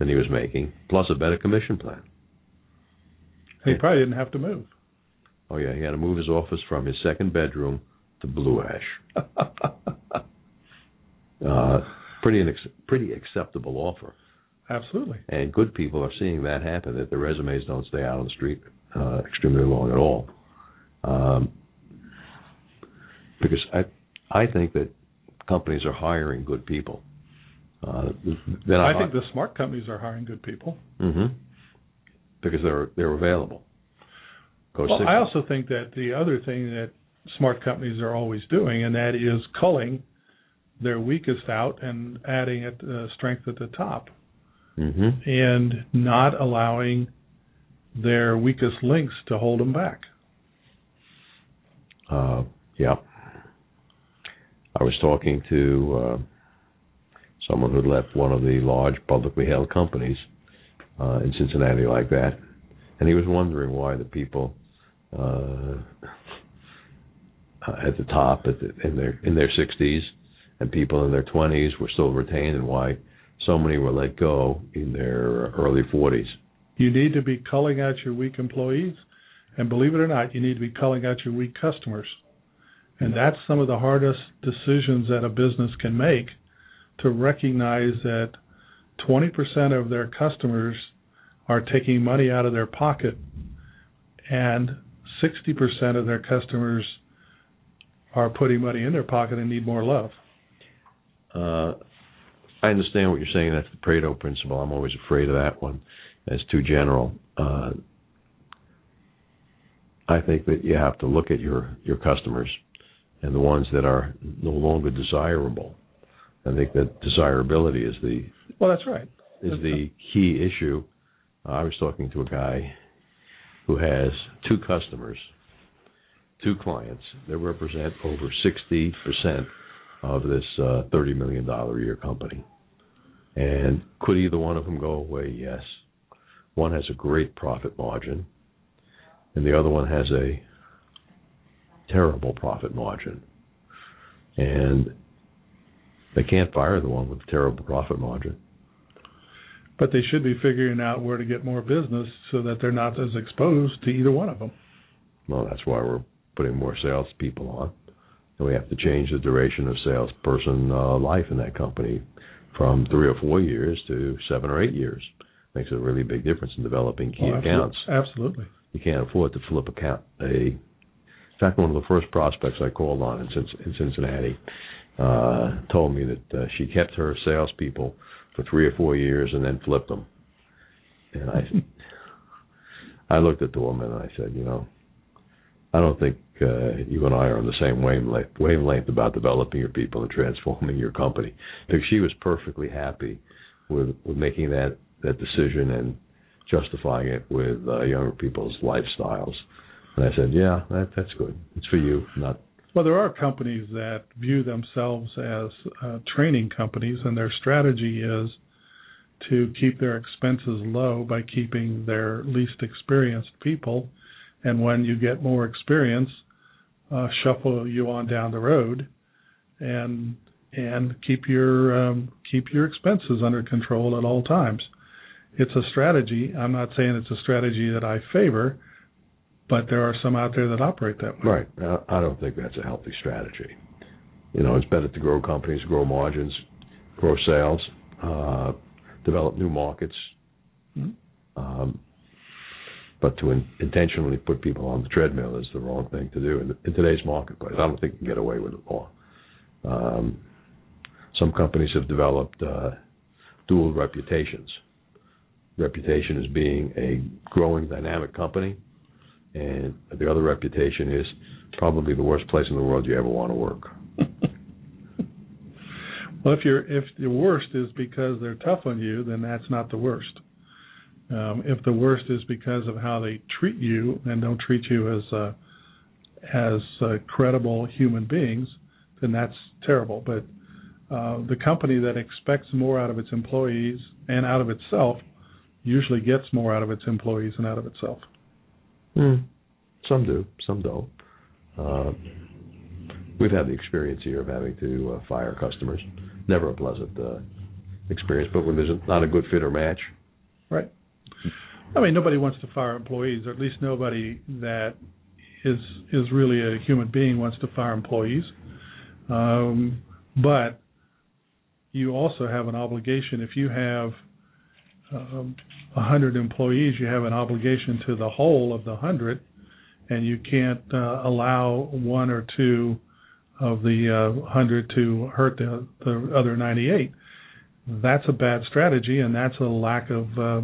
than he was making, plus a better commission plan.
He probably didn't have to move.
Oh yeah, he had to move his office from his second bedroom to Blue Ash. uh, pretty an pretty acceptable offer.
Absolutely.
And good people are seeing that happen. That their resumes don't stay out on the street uh, extremely long at all. Um, because I I think that companies are hiring good people. Uh,
I think the smart companies are hiring good people.
Mm-hmm. Because they're they're available.
Go well, I also think that the other thing that smart companies are always doing, and that is culling their weakest out and adding at uh, strength at the top,
mm-hmm.
and not allowing their weakest links to hold them back.
Uh, yeah. I was talking to uh, someone who left one of the large publicly held companies uh, in Cincinnati like that, and he was wondering why the people uh, at the top at the, in their in their 60s and people in their 20s were still retained, and why so many were let go in their early 40s.
You need to be culling out your weak employees, and believe it or not, you need to be culling out your weak customers. And that's some of the hardest decisions that a business can make to recognize that 20% of their customers are taking money out of their pocket and 60% of their customers are putting money in their pocket and need more love.
Uh, I understand what you're saying. That's the Pareto principle. I'm always afraid of that one as too general. Uh, I think that you have to look at your your customers and the ones that are no longer desirable. I think that desirability is the
well, that's right.
Is the key issue. Uh, I was talking to a guy who has two customers, two clients that represent over sixty percent of this uh, thirty million dollar a year company. And could either one of them go away? Yes. One has a great profit margin, and the other one has a terrible profit margin. And they can't fire the one with a terrible profit margin.
But they should be figuring out where to get more business so that they're not as exposed to either one of them.
Well, that's why we're putting more salespeople on. And we have to change the duration of salesperson uh, life in that company from three or four years to seven or eight years. Makes a really big difference in developing key
oh,
accounts.
Absolutely.
You can't afford to flip account a in fact, one of the first prospects I called on in Cincinnati uh, told me that uh, she kept her salespeople for three or four years and then flipped them. And I, I looked at the woman and I said, you know, I don't think uh, you and I are on the same wavelength, wavelength about developing your people and transforming your company. Because she was perfectly happy with with making that that decision and justifying it with uh, younger people's lifestyles. And I said, yeah, that, that's good. It's for you, not
Well, there are companies that view themselves as uh, training companies, and their strategy is to keep their expenses low by keeping their least experienced people. And when you get more experience, uh, shuffle you on down the road, and and keep your um, keep your expenses under control at all times. It's a strategy. I'm not saying it's a strategy that I favor, but there are some out there that operate that way.
Right. I don't think that's a healthy strategy. You know, it's better to grow companies, grow margins, grow sales, uh, develop new markets. Mm-hmm. Um, but to in, intentionally put people on the treadmill is the wrong thing to do in, in today's marketplace. I don't think you can get away with it more. Um, some companies have developed uh, dual reputations. Reputation as being a growing, dynamic company, and the other reputation is probably the worst place in the world you ever want to work.
well, if you're if the worst is because they're tough on you, then that's not the worst. Um, if the worst is because of how they treat you and don't treat you as uh, as uh, credible human beings, then that's terrible. But uh, the company that expects more out of its employees and out of itself usually gets more out of its employees and out of itself.
Mm. Some do, some don't. Uh, we've had the experience here of having to uh, fire customers. Never a pleasant uh, experience, but when there's not a good fit or match.
Right. I mean, nobody wants to fire employees, or at least nobody that is is really a human being wants to fire employees. Um, but you also have an obligation if you have um, 100 employees, you have an obligation to the whole of the 100, and you can't uh, allow one or two of the uh, 100 to hurt the, the other 98. That's a bad strategy, and that's a lack of uh,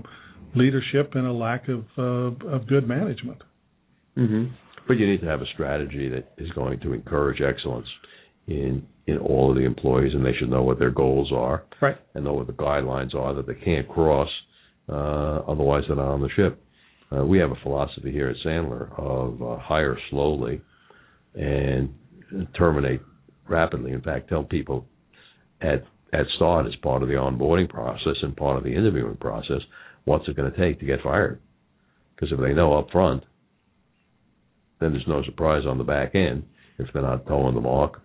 leadership and a lack of uh, of good management.
Mm-hmm. But you need to have a strategy that is going to encourage excellence in in all of the employees, and they should know what their goals are,
right,
and know what the guidelines are that they can't cross, uh, otherwise they're not on the ship. Uh, we have a philosophy here at Sandler of uh, hire slowly and terminate rapidly. In fact, tell people at at start as part of the onboarding process and part of the interviewing process what's it going to take to get fired. Because if they know up front, then there's no surprise on the back end if they're not towing the mark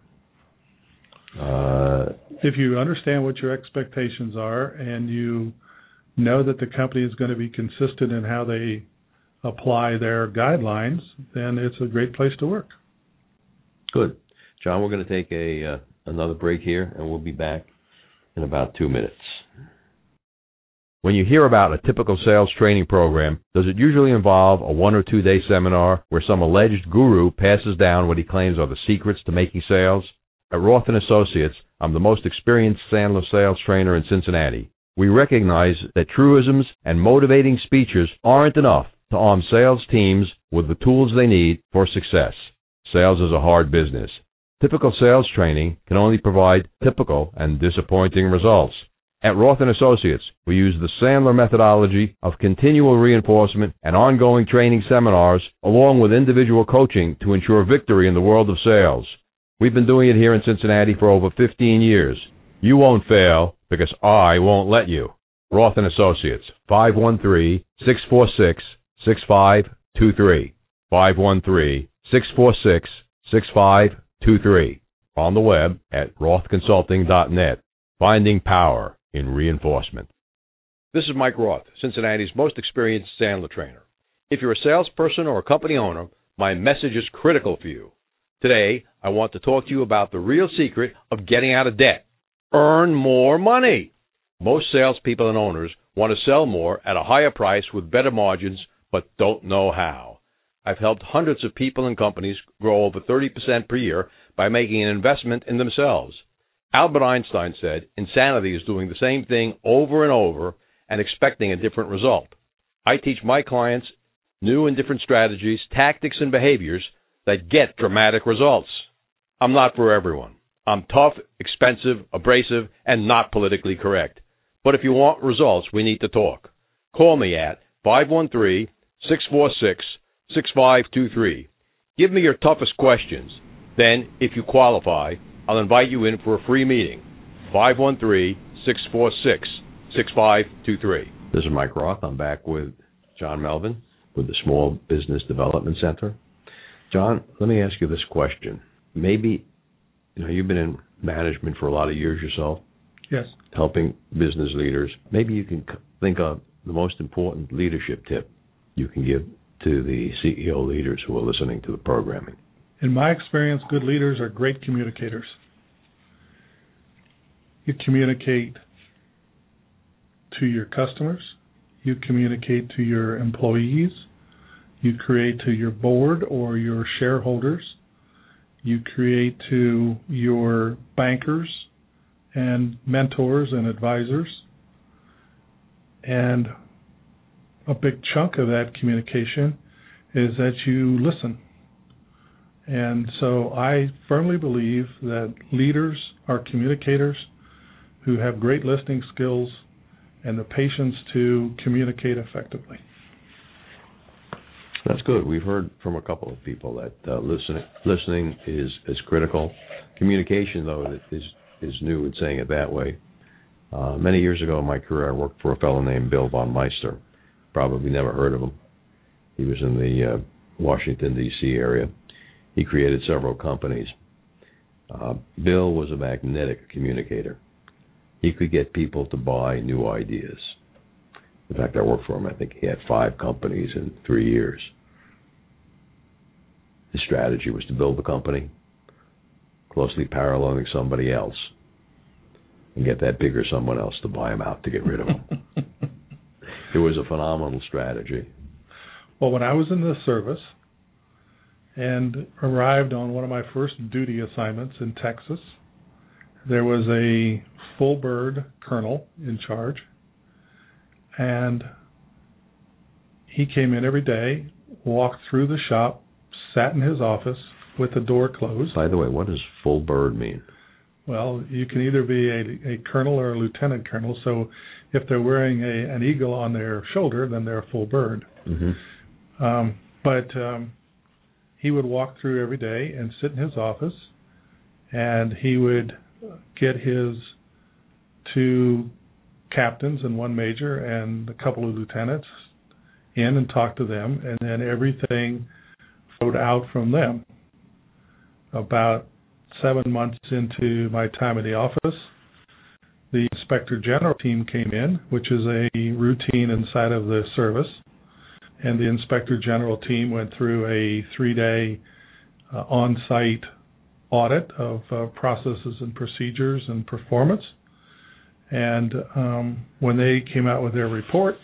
uh, if you understand what your expectations are and you know that the company is going to be consistent in how they apply their guidelines, then it's a great place to work.
Good, John. We're going to take a uh, another break here, and we'll be back in about two minutes.
When you hear about a typical sales training program, does it usually involve a one or two day seminar where some alleged guru passes down what he claims are the secrets to making sales? At Roth and Associates, I'm the most experienced Sandler sales trainer in Cincinnati. We recognize that truisms and motivating speeches aren't enough to arm sales teams with the tools they need for success. Sales is a hard business. Typical sales training can only provide typical and disappointing results. At Roth and Associates, we use the Sandler methodology of continual reinforcement and ongoing training seminars along with individual coaching to ensure victory in the world of sales. We've been doing it here in Cincinnati for over 15 years. You won't fail because I won't let you. Roth and Associates, 513-646-6523. 513-646-6523. On the web at rothconsulting.net. Finding power in reinforcement.
This is Mike Roth, Cincinnati's most experienced Sandler trainer. If you're a salesperson or a company owner, my message is critical for you. Today, I want to talk to you about the real secret of getting out of debt. Earn more money. Most salespeople and owners want to sell more at a higher price with better margins, but don't know how. I've helped hundreds of people and companies grow over 30% per year by making an investment in themselves. Albert Einstein said, insanity is doing the same thing over and over and expecting a different result. I teach my clients new and different strategies, tactics, and behaviors that get dramatic results. I'm not for everyone. I'm tough, expensive, abrasive, and not politically correct. But if you want results, we need to talk. Call me at 513 646 6523. Give me your toughest questions. Then, if you qualify, I'll invite you in for a free meeting. 513 646 6523.
This is Mike Roth. I'm back with John Melvin with the Small Business Development Center. John, let me ask you this question. Maybe you know you've been in management for a lot of years yourself.
Yes.
Helping business leaders. Maybe you can think of the most important leadership tip you can give to the CEO leaders who are listening to the programming.
In my experience, good leaders are great communicators. You communicate to your customers, you communicate to your employees, you create to your board or your shareholders, you create to your bankers and mentors and advisors. And a big chunk of that communication is that you listen. And so I firmly believe that leaders are communicators who have great listening skills and the patience to communicate effectively.
That's good. We've heard from a couple of people that uh, listening listening is is critical. Communication, though, is is new in saying it that way. Uh, many years ago in my career, I worked for a fellow named Bill von Meister. Probably never heard of him. He was in the uh, Washington D.C. area. He created several companies. Uh, Bill was a magnetic communicator. He could get people to buy new ideas. In fact, I worked for him. I think he had five companies in three years. His strategy was to build the company, closely paralleling somebody else, and get that bigger someone else to buy him out to get rid of him. it was a phenomenal strategy.
Well, when I was in the service and arrived on one of my first duty assignments in Texas, there was a full bird colonel in charge, and he came in every day, walked through the shop, sat in his office with the door closed.
By the way, what does full bird mean?
Well, you can either be a, a colonel or a lieutenant colonel. So if they're wearing a, an eagle on their shoulder, then they're a full bird.
Mm-hmm.
Um, but um, he would walk through every day and sit in his office, and he would get his two captains and one major and a couple of lieutenants in and talk to them, and then everything flowed out from them. About seven months into my time in the office, the inspector general team came in, which is a routine inside of the service, and the inspector general team went through a three-day uh, on-site audit of uh, processes and procedures and performance. And um, when they came out with their report,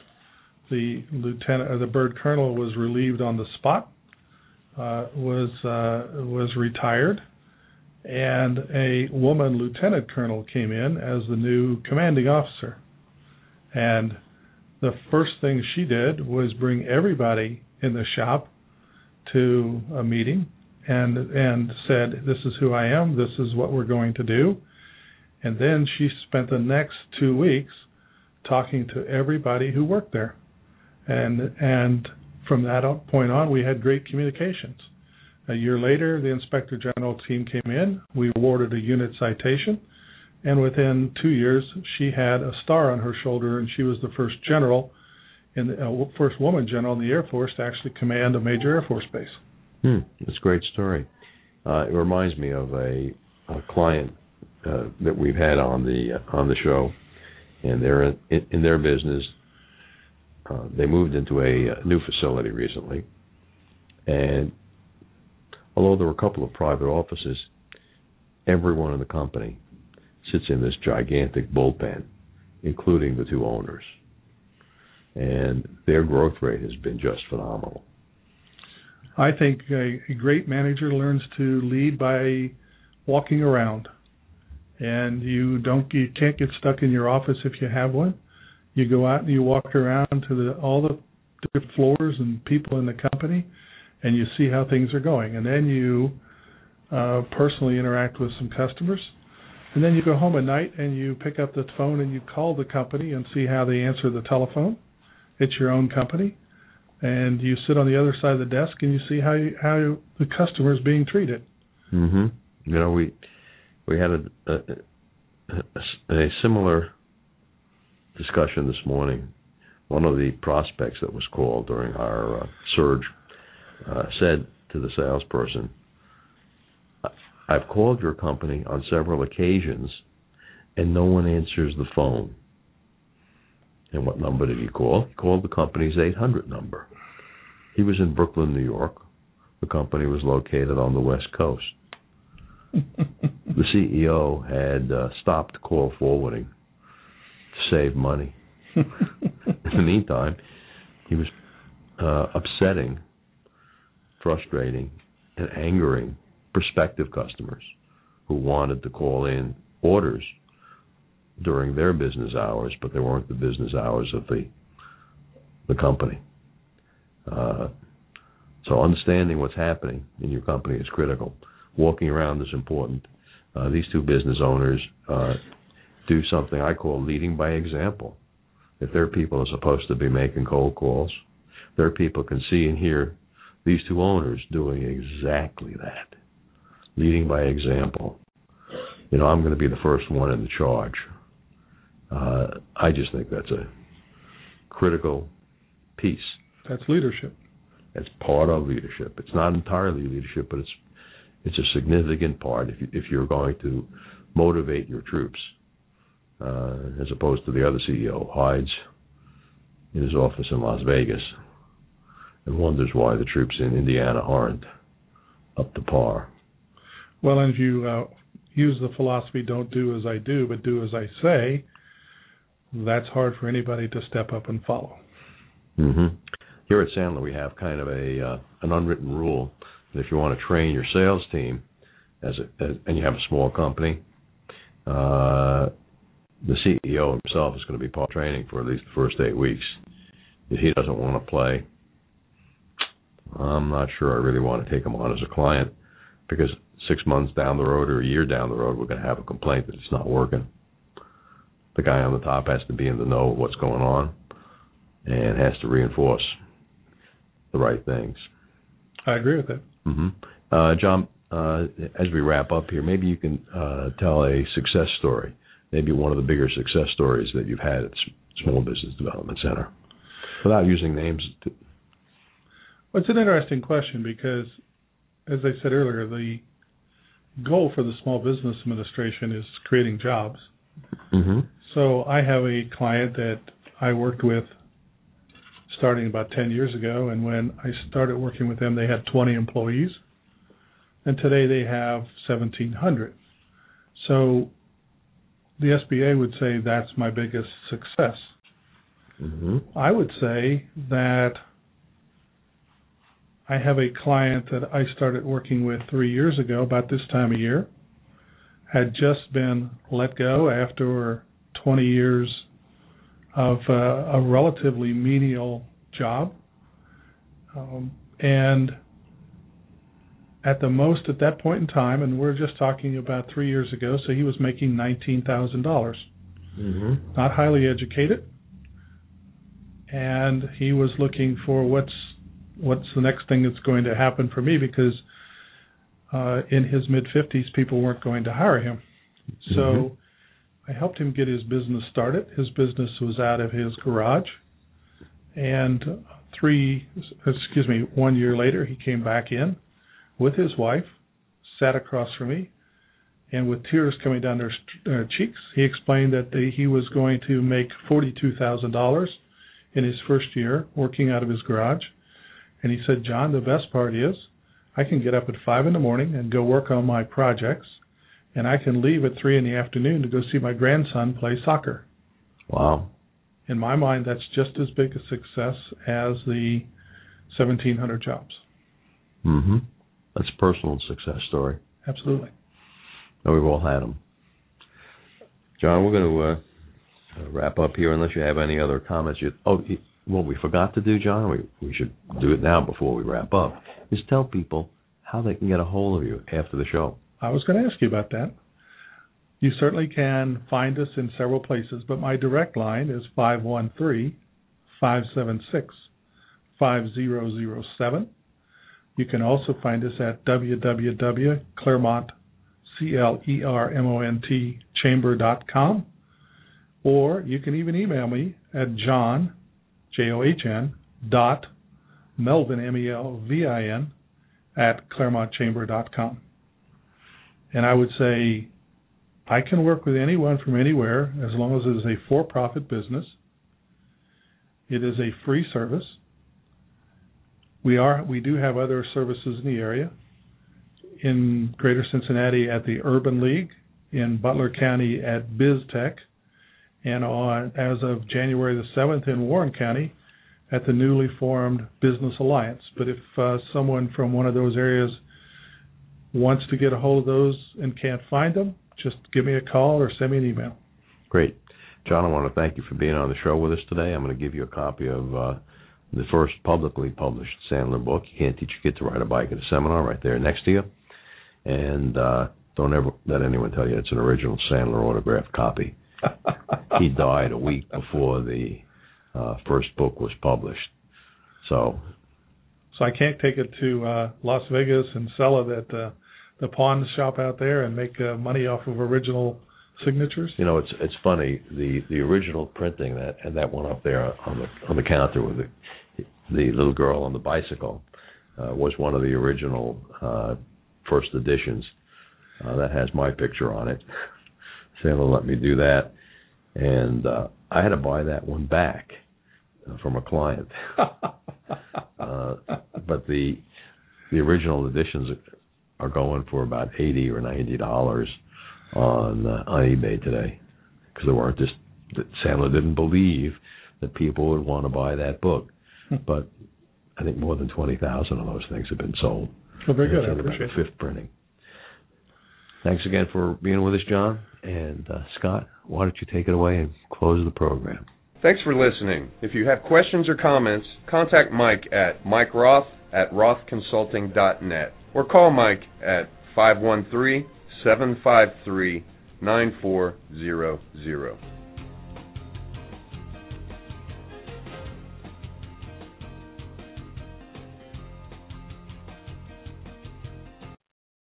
the lieutenant or the bird colonel was relieved on the spot, uh, was uh, was retired, and a woman lieutenant colonel came in as the new commanding officer. And the first thing she did was bring everybody in the shop to a meeting and and said, "This is who I am. This is what we're going to do." And then she spent the next two weeks talking to everybody who worked there, and and from that point on, we had great communications. A year later, the inspector general team came in. We awarded a unit citation, and within two years, she had a star on her shoulder, and she was the first general, the uh, first woman general in the Air Force to actually command a major Air Force base.
Hmm, that's a great story. Uh, it reminds me of a, a client uh, that we've had on the uh, on the show, and they're in, in their business. Uh, they moved into a, a new facility recently, and although there were a couple of private offices, everyone in the company sits in this gigantic bullpen, including the two owners. And their growth rate has been just phenomenal.
I think a, a great manager learns to lead by walking around. And you don't you can't get stuck in your office if you have one. You go out and you walk around to the all the different floors and people in the company and you see how things are going. And then you uh, personally interact with some customers. And then you go home at night and you pick up the phone and you call the company and see how they answer the telephone. It's your own company. And you sit on the other side of the desk and you see how you, how the customer is being treated.
Mm Mhm. You know, we we had a a, a, similar discussion this morning. One of the prospects that was called during our uh, surge uh, said to the salesperson, "I've called your company on several occasions, and no one answers the phone." And what number did he call? He called the company's 800 number. He was in Brooklyn, New York. The company was located on the West Coast. The CEO had uh, stopped call forwarding to save money. in the meantime, he was uh, upsetting, frustrating, and angering prospective customers who wanted to call in orders during their business hours, but they weren't the business hours of the the company. Uh, so understanding what's happening in your company is critical. Walking around is important. Uh, these two business owners uh, do something I call leading by example. If their people are supposed to be making cold calls, their people can see and hear these two owners doing exactly that, leading by example. You know, I'm going to be the first one in the charge. Uh, I just think that's a critical piece.
That's leadership.
That's part of leadership. It's not entirely leadership, but it's it's a significant part if you, if you're going to motivate your troops, uh, as opposed to the other CEO hides in his office in Las Vegas and wonders why the troops in Indiana aren't up to par.
Well, and if you uh, use the philosophy "don't do as I do, but do as I say," that's hard for anybody to step up and follow.
Mm-hmm. Here at Sandler, we have kind of a uh, an unwritten rule that if you want to train your sales team, as, a, as and you have a small company, uh, the CEO himself is going to be part training for at least the first eight weeks. If he doesn't want to play, I'm not sure I really want to take him on as a client because six months down the road or a year down the road, we're going to have a complaint that it's not working. The guy on the top has to be in the know of what's going on and has to reinforce the right things.
I agree with that.
Mm-hmm. Uh, John, uh, as we wrap up here, maybe you can uh, tell a success story, maybe one of the bigger success stories that you've had at Small Business Development Center, without using names. To...
Well, it's an interesting question because, as I said earlier, the goal for the Small Business Administration is creating jobs.
Mm-hmm.
So I have a client that I worked with starting about 10 years ago. And when I started working with them, they had 20 employees. And today they have 1,700. So the SBA would say that's my biggest success.
Mm-hmm.
I would say that I have a client that I started working with three years ago, about this time of year, had just been let go after 20 years of uh, a relatively menial job. Um, and at the most at that point in time, and we're just talking about three years ago, so he was making $19,000.
Mm-hmm.
Not highly educated. And he was looking for what's what's the next thing that's going to happen for me because uh, in his mid 50s, people weren't going to hire him. So
Mhm.
I helped him get his business started. His business was out of his garage. And three, excuse me, one year later, he came back in with his wife, sat across from me, and with tears coming down their uh, cheeks, he explained that the, he was going to make $42,000 in his first year working out of his garage. And he said, John, the best part is I can get up at five in the morning and go work on my projects, and I can leave at three in the afternoon to go see my grandson play soccer.
Wow.
In my mind, that's just as big a success as the 1,700 jobs.
Mm-hmm. That's a personal success story.
Absolutely.
And we've all had them. John, we're going to uh, wrap up here unless you have any other comments. You, oh, what we forgot to do, John, we, we should do it now before we wrap up, is tell people how they can get a hold of you after the show.
I was going to ask you about that. You certainly can find us in several places, but my direct line is 513 576 5007. You can also find us at www.clermont, C-L-E-R-M-O-N-T, chamber.com. Or you can even email me at john, J-O-H-N, dot Melvin, M-E-L-V-I-N, at ClermontChamber.com. And I would say I can work with anyone from anywhere as long as it is a for-profit business. It is a free service. We are we do have other services in the area. In Greater Cincinnati at the Urban League, in Butler County at BizTech, and on as of January the 7th in Warren County at the newly formed Business Alliance. But if uh, someone from one of those areas wants to get a hold of those and can't find them, just give me a call or send me an email.
Great. John, I want to thank you for being on the show with us today. I'm going to give you a copy of uh, the first publicly published Sandler book. You can't teach a kid to ride a bike at a seminar right there next to you. And uh, don't ever let anyone tell you it's an original Sandler autographed copy. he died a week before the uh, first book was published. So,
so I can't take it to uh, Las Vegas and sell it at uh, the pawn shop out there and make uh, money off of original signatures.
You know, it's it's funny the the original printing that and that one up there on the on the counter with the the little girl on the bicycle uh, was one of the original uh, first editions. Uh, that has my picture on it. Sandler let me do that, and uh, I had to buy that one back from a client. uh, but the the original editions are going for about eighty or ninety dollars on uh, on eBay today because there weren't just that Sandler didn't believe that people would want to buy that book, hmm. but I think more than twenty thousand of those things have been sold.
Well, very good. I appreciate
the fifth printing. Thanks again for being with us, John. And uh, Scott, why don't you take it away and close the program?
Thanks for listening. If you have questions or comments, contact Mike at Mike Roth at rothconsulting.net or call Mike at 513 753 9400.